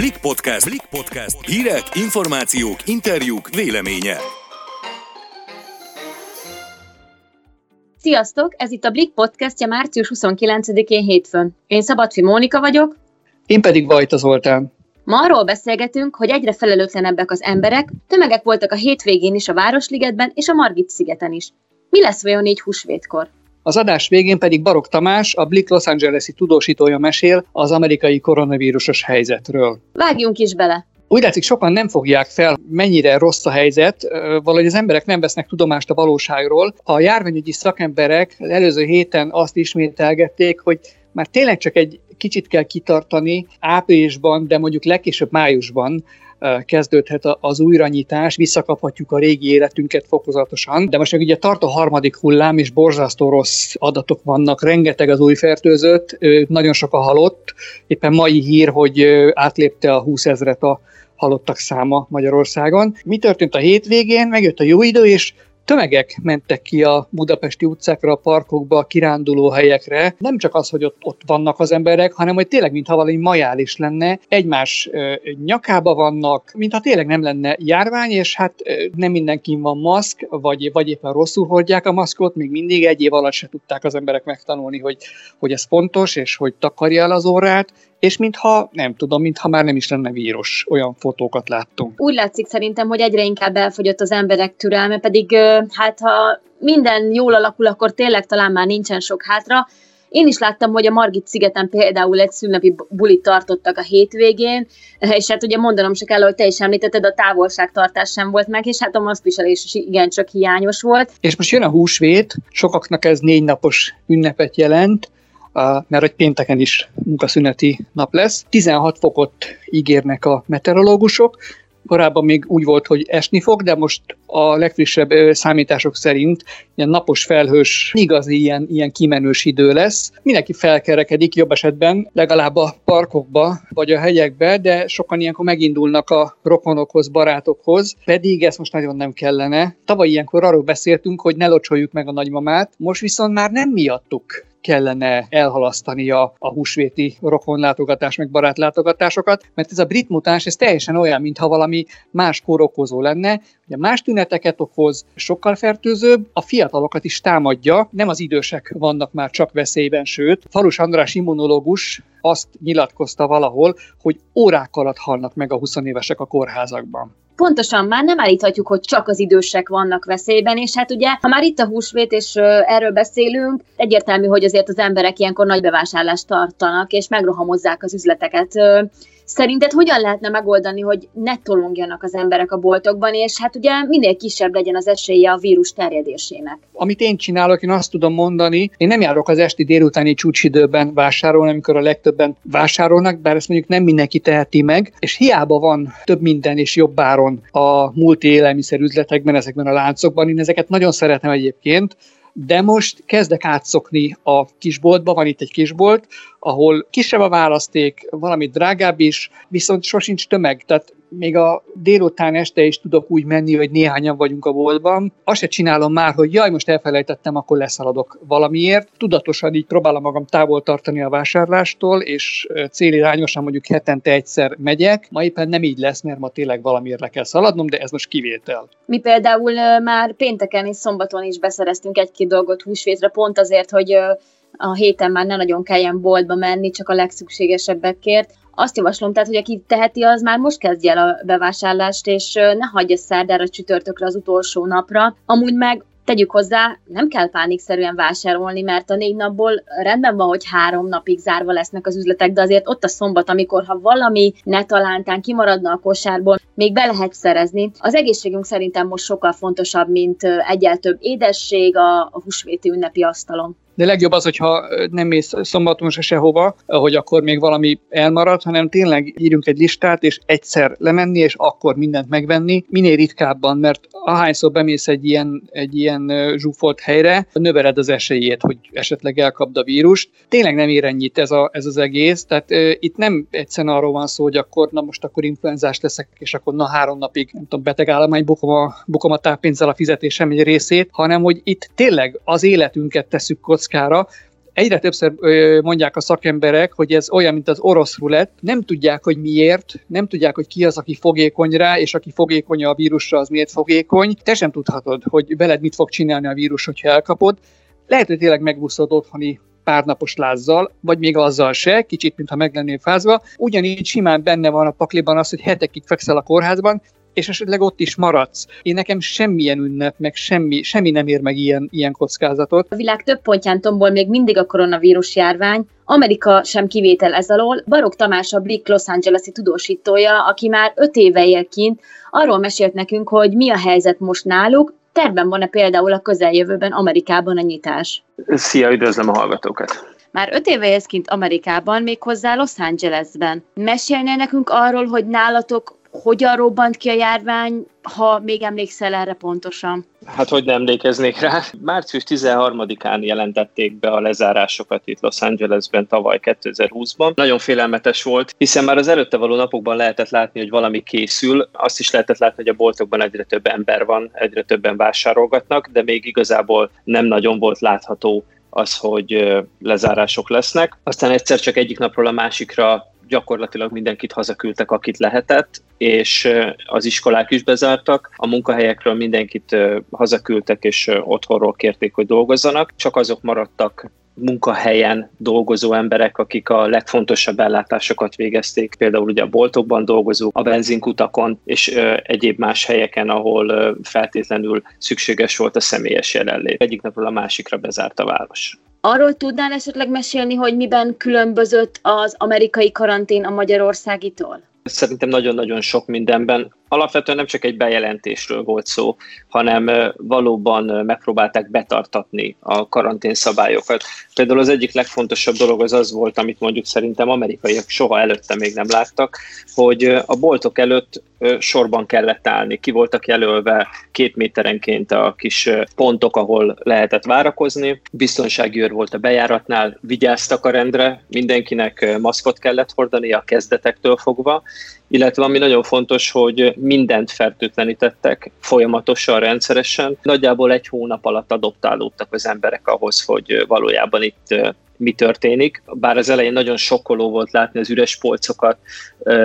Blik Podcast. Blik Podcast. Hírek, információk, interjúk, véleménye. Sziasztok! Ez itt a Blik podcastja március 29-én hétfőn. Én Szabadfi Mónika vagyok. Én pedig Vajta Zoltán. Ma arról beszélgetünk, hogy egyre felelőtlenebbek az emberek, tömegek voltak a hétvégén is a Városligetben és a Margit szigeten is. Mi lesz vajon így húsvétkor? Az adás végén pedig Barok Tamás, a Blick Los Angeles-i tudósítója mesél az amerikai koronavírusos helyzetről. Vágjunk is bele! Úgy látszik, sokan nem fogják fel, mennyire rossz a helyzet, valahogy az emberek nem vesznek tudomást a valóságról. A járványügyi szakemberek az előző héten azt ismételgették, hogy már tényleg csak egy kicsit kell kitartani áprilisban, de mondjuk legkésőbb májusban kezdődhet az újranyitás, visszakaphatjuk a régi életünket fokozatosan, de most meg ugye tart a harmadik hullám, és borzasztó rossz adatok vannak, rengeteg az új fertőzött, nagyon sok a halott, éppen mai hír, hogy átlépte a 20 ezret a halottak száma Magyarországon. Mi történt a hétvégén? Megjött a jó idő, és tömegek mentek ki a budapesti utcákra, a parkokba, a kiránduló helyekre. Nem csak az, hogy ott, ott vannak az emberek, hanem hogy tényleg, mintha valami majális lenne, egymás ö, nyakába vannak, mintha tényleg nem lenne járvány, és hát ö, nem mindenkin van maszk, vagy, vagy éppen rosszul hordják a maszkot, még mindig egy év alatt se tudták az emberek megtanulni, hogy, hogy ez fontos, és hogy takarja el az órát, és mintha, nem tudom, mintha már nem is lenne vírus, olyan fotókat láttunk. Úgy látszik szerintem, hogy egyre inkább elfogyott az emberek türelme, pedig hát ha minden jól alakul, akkor tényleg talán már nincsen sok hátra. Én is láttam, hogy a Margit szigeten például egy szünnepi bulit tartottak a hétvégén, és hát ugye mondanom se kell, hogy te is említetted, a távolságtartás sem volt meg, és hát a maszkviselés is igencsak hiányos volt. És most jön a húsvét, sokaknak ez négy napos ünnepet jelent, mert hogy pénteken is munkaszüneti nap lesz. 16 fokot ígérnek a meteorológusok, korábban még úgy volt, hogy esni fog, de most a legfrissebb számítások szerint ilyen napos felhős, igazi ilyen, ilyen kimenős idő lesz. Mindenki felkerekedik jobb esetben, legalább a parkokba vagy a hegyekbe, de sokan ilyenkor megindulnak a rokonokhoz, barátokhoz, pedig ezt most nagyon nem kellene. Tavaly ilyenkor arról beszéltünk, hogy ne locsoljuk meg a nagymamát, most viszont már nem miattuk kellene elhalasztani a, a húsvéti rokonlátogatás, meg barátlátogatásokat, mert ez a brit mutáns, ez teljesen olyan, mintha valami más kórokozó lenne, ugye más tüneteket okoz, sokkal fertőzőbb, a fiatalokat is támadja, nem az idősek vannak már csak veszélyben, sőt, Falus András immunológus azt nyilatkozta valahol, hogy órák alatt halnak meg a 20 évesek a kórházakban pontosan már nem állíthatjuk, hogy csak az idősek vannak veszélyben, és hát ugye, ha már itt a húsvét, és erről beszélünk, egyértelmű, hogy azért az emberek ilyenkor nagy bevásárlást tartanak, és megrohamozzák az üzleteket. Szerinted hogyan lehetne megoldani, hogy ne tolongjanak az emberek a boltokban, és hát ugye minél kisebb legyen az esélye a vírus terjedésének? Amit én csinálok, én azt tudom mondani, én nem járok az esti délutáni csúcsidőben vásárolni, amikor a legtöbben vásárolnak, bár ezt mondjuk nem mindenki teheti meg, és hiába van több minden és jobb áron a multi élelmiszer üzletekben, ezekben a láncokban, én ezeket nagyon szeretem egyébként, de most kezdek átszokni a kisboltba, van itt egy kisbolt, ahol kisebb a választék, valami drágább is, viszont sosincs tömeg, tehát még a délután este is tudok úgy menni, hogy néhányan vagyunk a boltban. Azt se csinálom már, hogy jaj, most elfelejtettem, akkor leszaladok valamiért. Tudatosan így próbálom magam távol tartani a vásárlástól, és célirányosan mondjuk hetente egyszer megyek. Ma éppen nem így lesz, mert ma tényleg valamiért le kell szaladnom, de ez most kivétel. Mi például már pénteken és szombaton is beszereztünk egy-két dolgot húsvétre, pont azért, hogy a héten már ne nagyon kelljen boltba menni, csak a legszükségesebbekért. Azt javaslom, tehát, hogy aki teheti, az már most kezdje el a bevásárlást, és ne hagyja szerdára, csütörtökre az utolsó napra. Amúgy meg tegyük hozzá, nem kell pánikszerűen vásárolni, mert a négy napból rendben van, hogy három napig zárva lesznek az üzletek, de azért ott a szombat, amikor ha valami ne talántán kimaradna a kosárból, még be lehet szerezni. Az egészségünk szerintem most sokkal fontosabb, mint egyel több édesség a, húsvéti ünnepi asztalon de legjobb az, hogyha nem mész szombaton se sehova, hogy akkor még valami elmarad, hanem tényleg írjunk egy listát, és egyszer lemenni, és akkor mindent megvenni, minél ritkábban, mert ahányszor bemész egy ilyen, egy ilyen zsúfolt helyre, növeled az esélyét, hogy esetleg elkapd a vírust. Tényleg nem ér ennyit ez, a, ez az egész, tehát uh, itt nem egyszerűen arról van szó, hogy akkor na most akkor influenzás leszek, és akkor na három napig, nem tudom, beteg állomány bukom a, bukom a táppénzzel a fizetésem egy részét, hanem hogy itt tényleg az életünket tesszük kockára, Egyre többször mondják a szakemberek, hogy ez olyan, mint az orosz rulett. Nem tudják, hogy miért, nem tudják, hogy ki az, aki fogékony rá, és aki fogékony a vírusra, az miért fogékony. Te sem tudhatod, hogy veled mit fog csinálni a vírus, hogyha elkapod. Lehet, hogy tényleg megbuszod otthoni párnapos lázzal, vagy még azzal se, kicsit, mintha meg lennél fázva. Ugyanígy simán benne van a pakliban az, hogy hetekig fekszel a kórházban, és esetleg ott is maradsz. Én nekem semmilyen ünnep, meg semmi, semmi nem ér meg ilyen, ilyen kockázatot. A világ több pontján tombol még mindig a koronavírus járvány, Amerika sem kivétel ez alól. Barok Tamás a Blick Los Angeles-i tudósítója, aki már öt éve él kint, arról mesélt nekünk, hogy mi a helyzet most náluk, terben van-e például a közeljövőben Amerikában a nyitás? Szia, üdvözlöm a hallgatókat! Már öt éve élsz kint Amerikában, méghozzá Los Angelesben. Mesélnél nekünk arról, hogy nálatok hogyan robbant ki a járvány, ha még emlékszel erre pontosan? Hát, hogy nem emlékeznék rá. Március 13-án jelentették be a lezárásokat itt Los Angelesben tavaly 2020-ban. Nagyon félelmetes volt, hiszen már az előtte való napokban lehetett látni, hogy valami készül. Azt is lehetett látni, hogy a boltokban egyre több ember van, egyre többen vásárolgatnak, de még igazából nem nagyon volt látható az, hogy lezárások lesznek. Aztán egyszer csak egyik napról a másikra gyakorlatilag mindenkit hazaküldtek, akit lehetett, és az iskolák is bezártak, a munkahelyekről mindenkit hazaküldtek, és otthonról kérték, hogy dolgozzanak, csak azok maradtak munkahelyen dolgozó emberek, akik a legfontosabb ellátásokat végezték, például ugye a boltokban dolgozók, a benzinkutakon és egyéb más helyeken, ahol feltétlenül szükséges volt a személyes jelenlét. Egyik napról a másikra bezárt a város. Arról tudnál esetleg mesélni, hogy miben különbözött az amerikai karantén a magyarországitól? Szerintem nagyon-nagyon sok mindenben alapvetően nem csak egy bejelentésről volt szó, hanem valóban megpróbálták betartatni a karantén szabályokat. Például az egyik legfontosabb dolog az az volt, amit mondjuk szerintem amerikaiak soha előtte még nem láttak, hogy a boltok előtt sorban kellett állni. Ki voltak jelölve két méterenként a kis pontok, ahol lehetett várakozni. Biztonsági őr volt a bejáratnál, vigyáztak a rendre, mindenkinek maszkot kellett hordani a kezdetektől fogva, illetve ami nagyon fontos, hogy mindent fertőtlenítettek folyamatosan, rendszeresen. Nagyjából egy hónap alatt adoptálódtak az emberek ahhoz, hogy valójában itt mi történik. Bár az elején nagyon sokkoló volt látni az üres polcokat,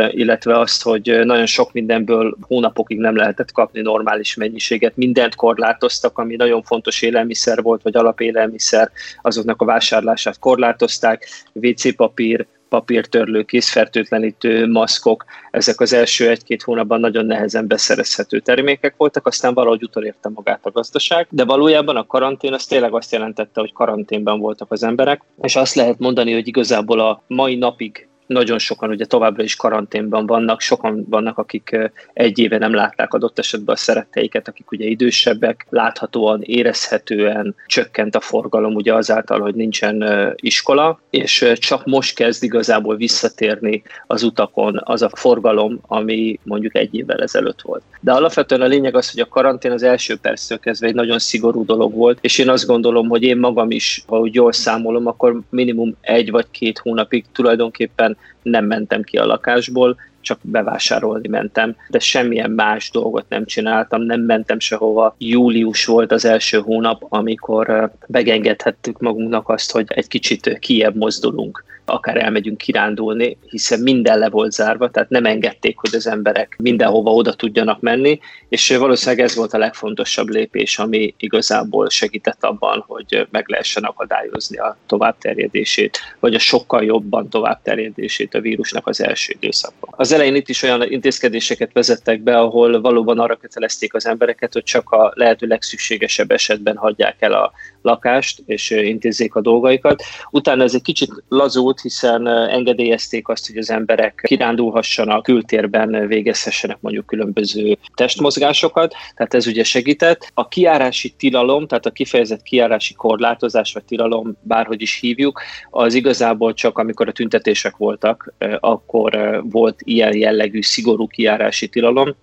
illetve azt, hogy nagyon sok mindenből hónapokig nem lehetett kapni normális mennyiséget. Mindent korlátoztak, ami nagyon fontos élelmiszer volt, vagy alapélelmiszer, azoknak a vásárlását korlátozták, WC papír, papírtörlő, készfertőtlenítő, maszkok, ezek az első egy-két hónapban nagyon nehezen beszerezhető termékek voltak, aztán valahogy utolérte magát a gazdaság, de valójában a karantén az tényleg azt jelentette, hogy karanténban voltak az emberek, és azt lehet mondani, hogy igazából a mai napig nagyon sokan ugye továbbra is karanténban vannak, sokan vannak, akik egy éve nem látták adott esetben a szeretteiket, akik ugye idősebbek, láthatóan, érezhetően csökkent a forgalom ugye azáltal, hogy nincsen iskola, és csak most kezd igazából visszatérni az utakon az a forgalom, ami mondjuk egy évvel ezelőtt volt. De alapvetően a lényeg az, hogy a karantén az első perctől kezdve egy nagyon szigorú dolog volt, és én azt gondolom, hogy én magam is, ha úgy jól számolom, akkor minimum egy vagy két hónapig tulajdonképpen nem mentem ki a lakásból, csak bevásárolni mentem, de semmilyen más dolgot nem csináltam, nem mentem sehova. Július volt az első hónap, amikor megengedhettük magunknak azt, hogy egy kicsit kiebb mozdulunk akár elmegyünk kirándulni, hiszen minden le volt zárva, tehát nem engedték, hogy az emberek mindenhova oda tudjanak menni, és valószínűleg ez volt a legfontosabb lépés, ami igazából segített abban, hogy meg lehessen akadályozni a továbbterjedését, vagy a sokkal jobban továbbterjedését a vírusnak az első időszakban. Az elején itt is olyan intézkedéseket vezettek be, ahol valóban arra kötelezték az embereket, hogy csak a lehető legszükségesebb esetben hagyják el a lakást, és intézzék a dolgaikat. Utána ez egy kicsit lazult, hiszen engedélyezték azt, hogy az emberek kirándulhassanak, kültérben végezhessenek mondjuk különböző testmozgásokat, tehát ez ugye segített. A kiárási tilalom, tehát a kifejezett kiárási korlátozás vagy tilalom, bárhogy is hívjuk, az igazából csak amikor a tüntetések voltak, akkor volt ilyen jellegű szigorú kiárási tilalom,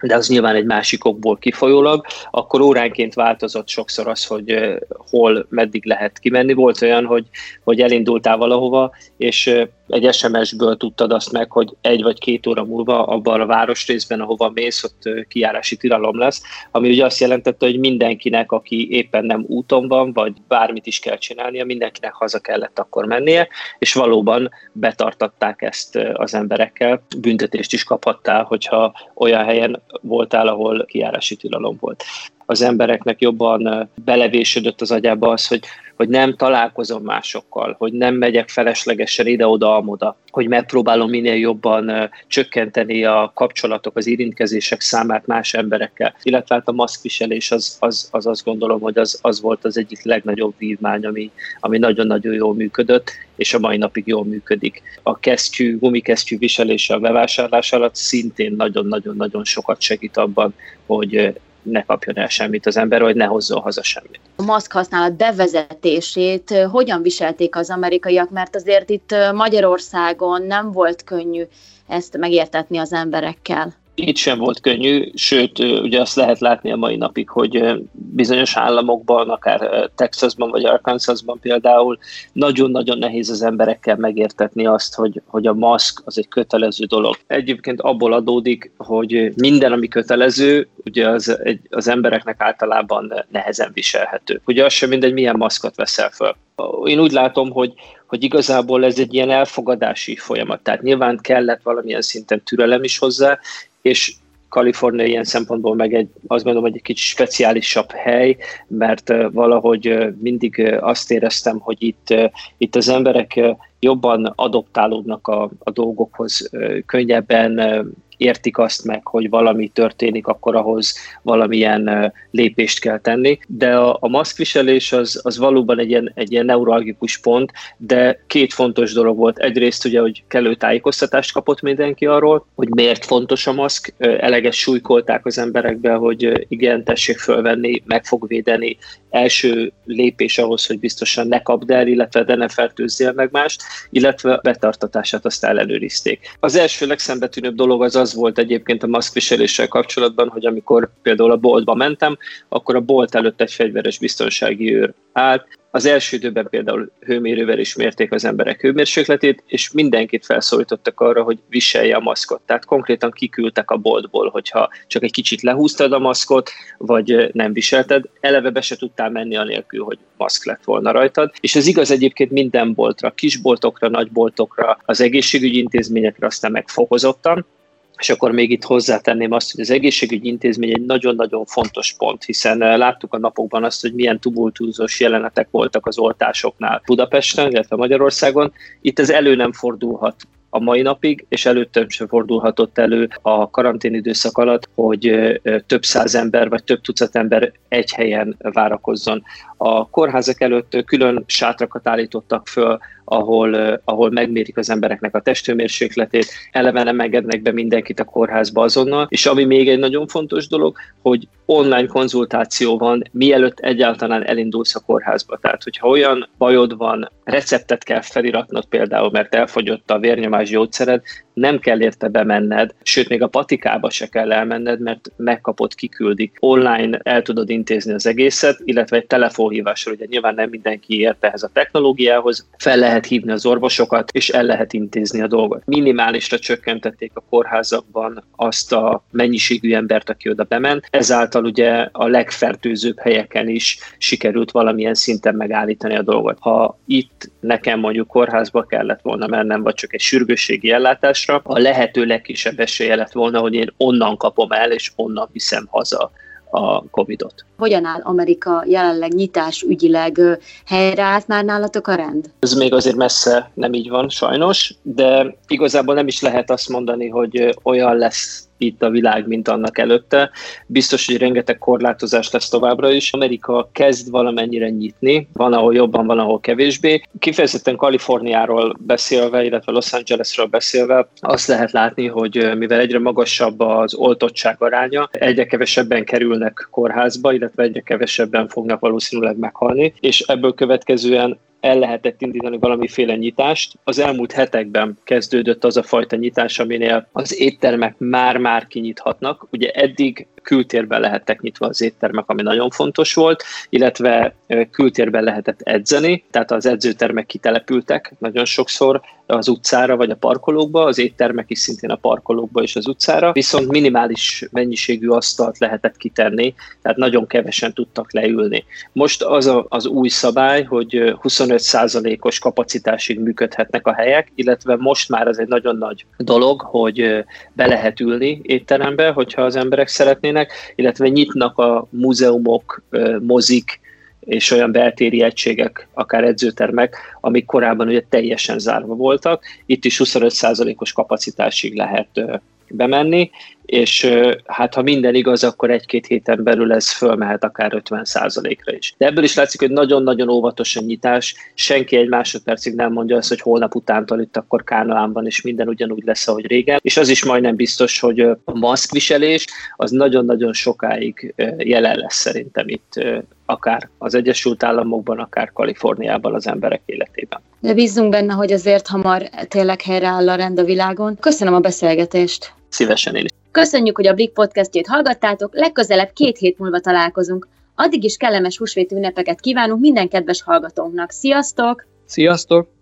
de az nyilván egy másik okból kifolyólag, akkor óránként változott sokszor az, hogy hol, meddig lehet kimenni. Volt olyan, hogy, hogy elindultál valahova, és egy SMS-ből tudtad azt meg, hogy egy vagy két óra múlva abban a városrészben, ahova mész, ott kiárási tilalom lesz, ami ugye azt jelentette, hogy mindenkinek, aki éppen nem úton van, vagy bármit is kell csinálnia, mindenkinek haza kellett akkor mennie, és valóban betartatták ezt az emberekkel. Büntetést is kaphattál, hogyha olyan helyen voltál, ahol kiárási tilalom volt. Az embereknek jobban belevésődött az agyába az, hogy hogy nem találkozom másokkal, hogy nem megyek feleslegesen ide-oda, amoda, hogy megpróbálom minél jobban csökkenteni a kapcsolatok, az érintkezések számát más emberekkel. Illetve hát a maszkviselés az, az, az azt gondolom, hogy az, az volt az egyik legnagyobb vívmány, ami, ami nagyon-nagyon jól működött, és a mai napig jól működik. A kesztyű, gumikesztyű viselése a bevásárlás alatt szintén nagyon-nagyon-nagyon sokat segít abban, hogy ne kapjon el semmit az ember, vagy ne hozzon haza semmit. A maszk használat bevezetését hogyan viselték az amerikaiak, mert azért itt Magyarországon nem volt könnyű ezt megértetni az emberekkel itt sem volt könnyű, sőt, ugye azt lehet látni a mai napig, hogy bizonyos államokban, akár Texasban vagy Arkansasban például nagyon-nagyon nehéz az emberekkel megértetni azt, hogy, hogy a maszk az egy kötelező dolog. Egyébként abból adódik, hogy minden, ami kötelező, ugye az, egy, az embereknek általában nehezen viselhető. Ugye az sem mindegy, milyen maszkot veszel föl. Én úgy látom, hogy, hogy igazából ez egy ilyen elfogadási folyamat. Tehát nyilván kellett valamilyen szinten türelem is hozzá, és Kalifornia ilyen szempontból meg egy, azt gondolom, hogy egy kicsit speciálisabb hely, mert valahogy mindig azt éreztem, hogy itt, itt az emberek jobban adoptálódnak a, a dolgokhoz, könnyebben értik azt meg, hogy valami történik, akkor ahhoz valamilyen lépést kell tenni. De a, a maszkviselés az, az valóban egy ilyen, egy ilyen neuralgikus pont, de két fontos dolog volt. Egyrészt ugye, hogy kellő tájékoztatást kapott mindenki arról, hogy miért fontos a maszk, eleges súlykolták az emberekbe, hogy igen, tessék fölvenni, meg fog védeni, első lépés ahhoz, hogy biztosan ne kapd el, illetve de ne fertőzzél meg mást, illetve betartatását azt ellenőrizték. Az első legszembetűnőbb dolog az az volt egyébként a maszkviseléssel kapcsolatban, hogy amikor például a boltba mentem, akkor a bolt előtt egy fegyveres biztonsági őr állt, az első időben például hőmérővel is mérték az emberek hőmérsékletét, és mindenkit felszólítottak arra, hogy viselje a maszkot. Tehát konkrétan kiküldtek a boltból, hogyha csak egy kicsit lehúztad a maszkot, vagy nem viselted, eleve be se tudtál menni anélkül, hogy maszk lett volna rajtad. És ez igaz egyébként minden boltra, kisboltokra, nagyboltokra, az egészségügyi intézményekre, aztán megfokozottan. És akkor még itt hozzátenném azt, hogy az egészségügyi intézmény egy nagyon-nagyon fontos pont, hiszen eh, láttuk a napokban azt, hogy milyen tumultúzós jelenetek voltak az oltásoknál Budapesten, illetve Magyarországon. Itt ez elő nem fordulhat a mai napig, és előttem sem fordulhatott elő a karantén időszak alatt, hogy eh, több száz ember vagy több tucat ember egy helyen várakozzon. A kórházak előtt külön sátrakat állítottak föl ahol, ahol megmérik az embereknek a testőmérsékletét, eleve nem engednek be mindenkit a kórházba azonnal, és ami még egy nagyon fontos dolog, hogy online konzultáció van, mielőtt egyáltalán elindulsz a kórházba. Tehát, hogyha olyan bajod van, receptet kell feliratnod például, mert elfogyott a vérnyomás gyógyszered, nem kell érte bemenned, sőt, még a patikába se kell elmenned, mert megkapod, kiküldik. Online el tudod intézni az egészet, illetve egy telefonhívásról, ugye nyilván nem mindenki ért ehhez a technológiához, fel lehet hívni az orvosokat, és el lehet intézni a dolgot. Minimálisra csökkentették a kórházakban azt a mennyiségű embert, aki oda bement, ezáltal ugye a legfertőzőbb helyeken is sikerült valamilyen szinten megállítani a dolgot. Ha itt nekem mondjuk kórházba kellett volna mennem, vagy csak egy sürgősségi ellátásra, a lehető legkisebb esélye lett volna, hogy én onnan kapom el, és onnan viszem haza a Covid-ot. Hogyan áll Amerika jelenleg nyitás ügyileg helyreállt már nálatok a rend? Ez még azért messze nem így van, sajnos, de igazából nem is lehet azt mondani, hogy olyan lesz itt a világ, mint annak előtte. Biztos, hogy rengeteg korlátozás lesz továbbra is. Amerika kezd valamennyire nyitni, van, ahol jobban, van, ahol kevésbé. Kifejezetten Kaliforniáról beszélve, illetve Los Angelesről beszélve, azt lehet látni, hogy mivel egyre magasabb az oltottság aránya, egyre kevesebben kerülnek kórházba, illetve egyre kevesebben fognak valószínűleg meghalni, és ebből következően el lehetett indítani valamiféle nyitást. Az elmúlt hetekben kezdődött az a fajta nyitás, aminél az éttermek már-már kinyithatnak. Ugye eddig kültérben lehettek nyitva az éttermek, ami nagyon fontos volt, illetve kültérben lehetett edzeni, tehát az edzőtermek kitelepültek nagyon sokszor az utcára vagy a parkolókba, az éttermek is szintén a parkolókba és az utcára, viszont minimális mennyiségű asztalt lehetett kitenni, tehát nagyon kevesen tudtak leülni. Most az a, az új szabály, hogy 25%-os kapacitásig működhetnek a helyek, illetve most már ez egy nagyon nagy dolog, hogy be lehet ülni étterembe, hogyha az emberek szeretnének, illetve nyitnak a múzeumok, mozik, és olyan beltéri egységek, akár edzőtermek, amik korábban ugye teljesen zárva voltak. Itt is 25%-os kapacitásig lehet bemenni, és hát ha minden igaz, akkor egy-két héten belül ez fölmehet akár 50%-ra is. De ebből is látszik, hogy nagyon-nagyon óvatos a nyitás, senki egy másodpercig nem mondja azt, hogy holnap utántól itt akkor Kánaánban is minden ugyanúgy lesz, ahogy régen, és az is majdnem biztos, hogy a maszkviselés az nagyon-nagyon sokáig jelen lesz szerintem itt akár az Egyesült Államokban, akár Kaliforniában az emberek életében. De bízunk benne, hogy azért hamar tényleg helyreáll a rend a világon. Köszönöm a beszélgetést! Szívesen én is. Köszönjük, hogy a Blik podcastjét hallgattátok, legközelebb két hét múlva találkozunk. Addig is kellemes húsvét ünnepeket kívánunk minden kedves hallgatónknak. Sziasztok! Sziasztok!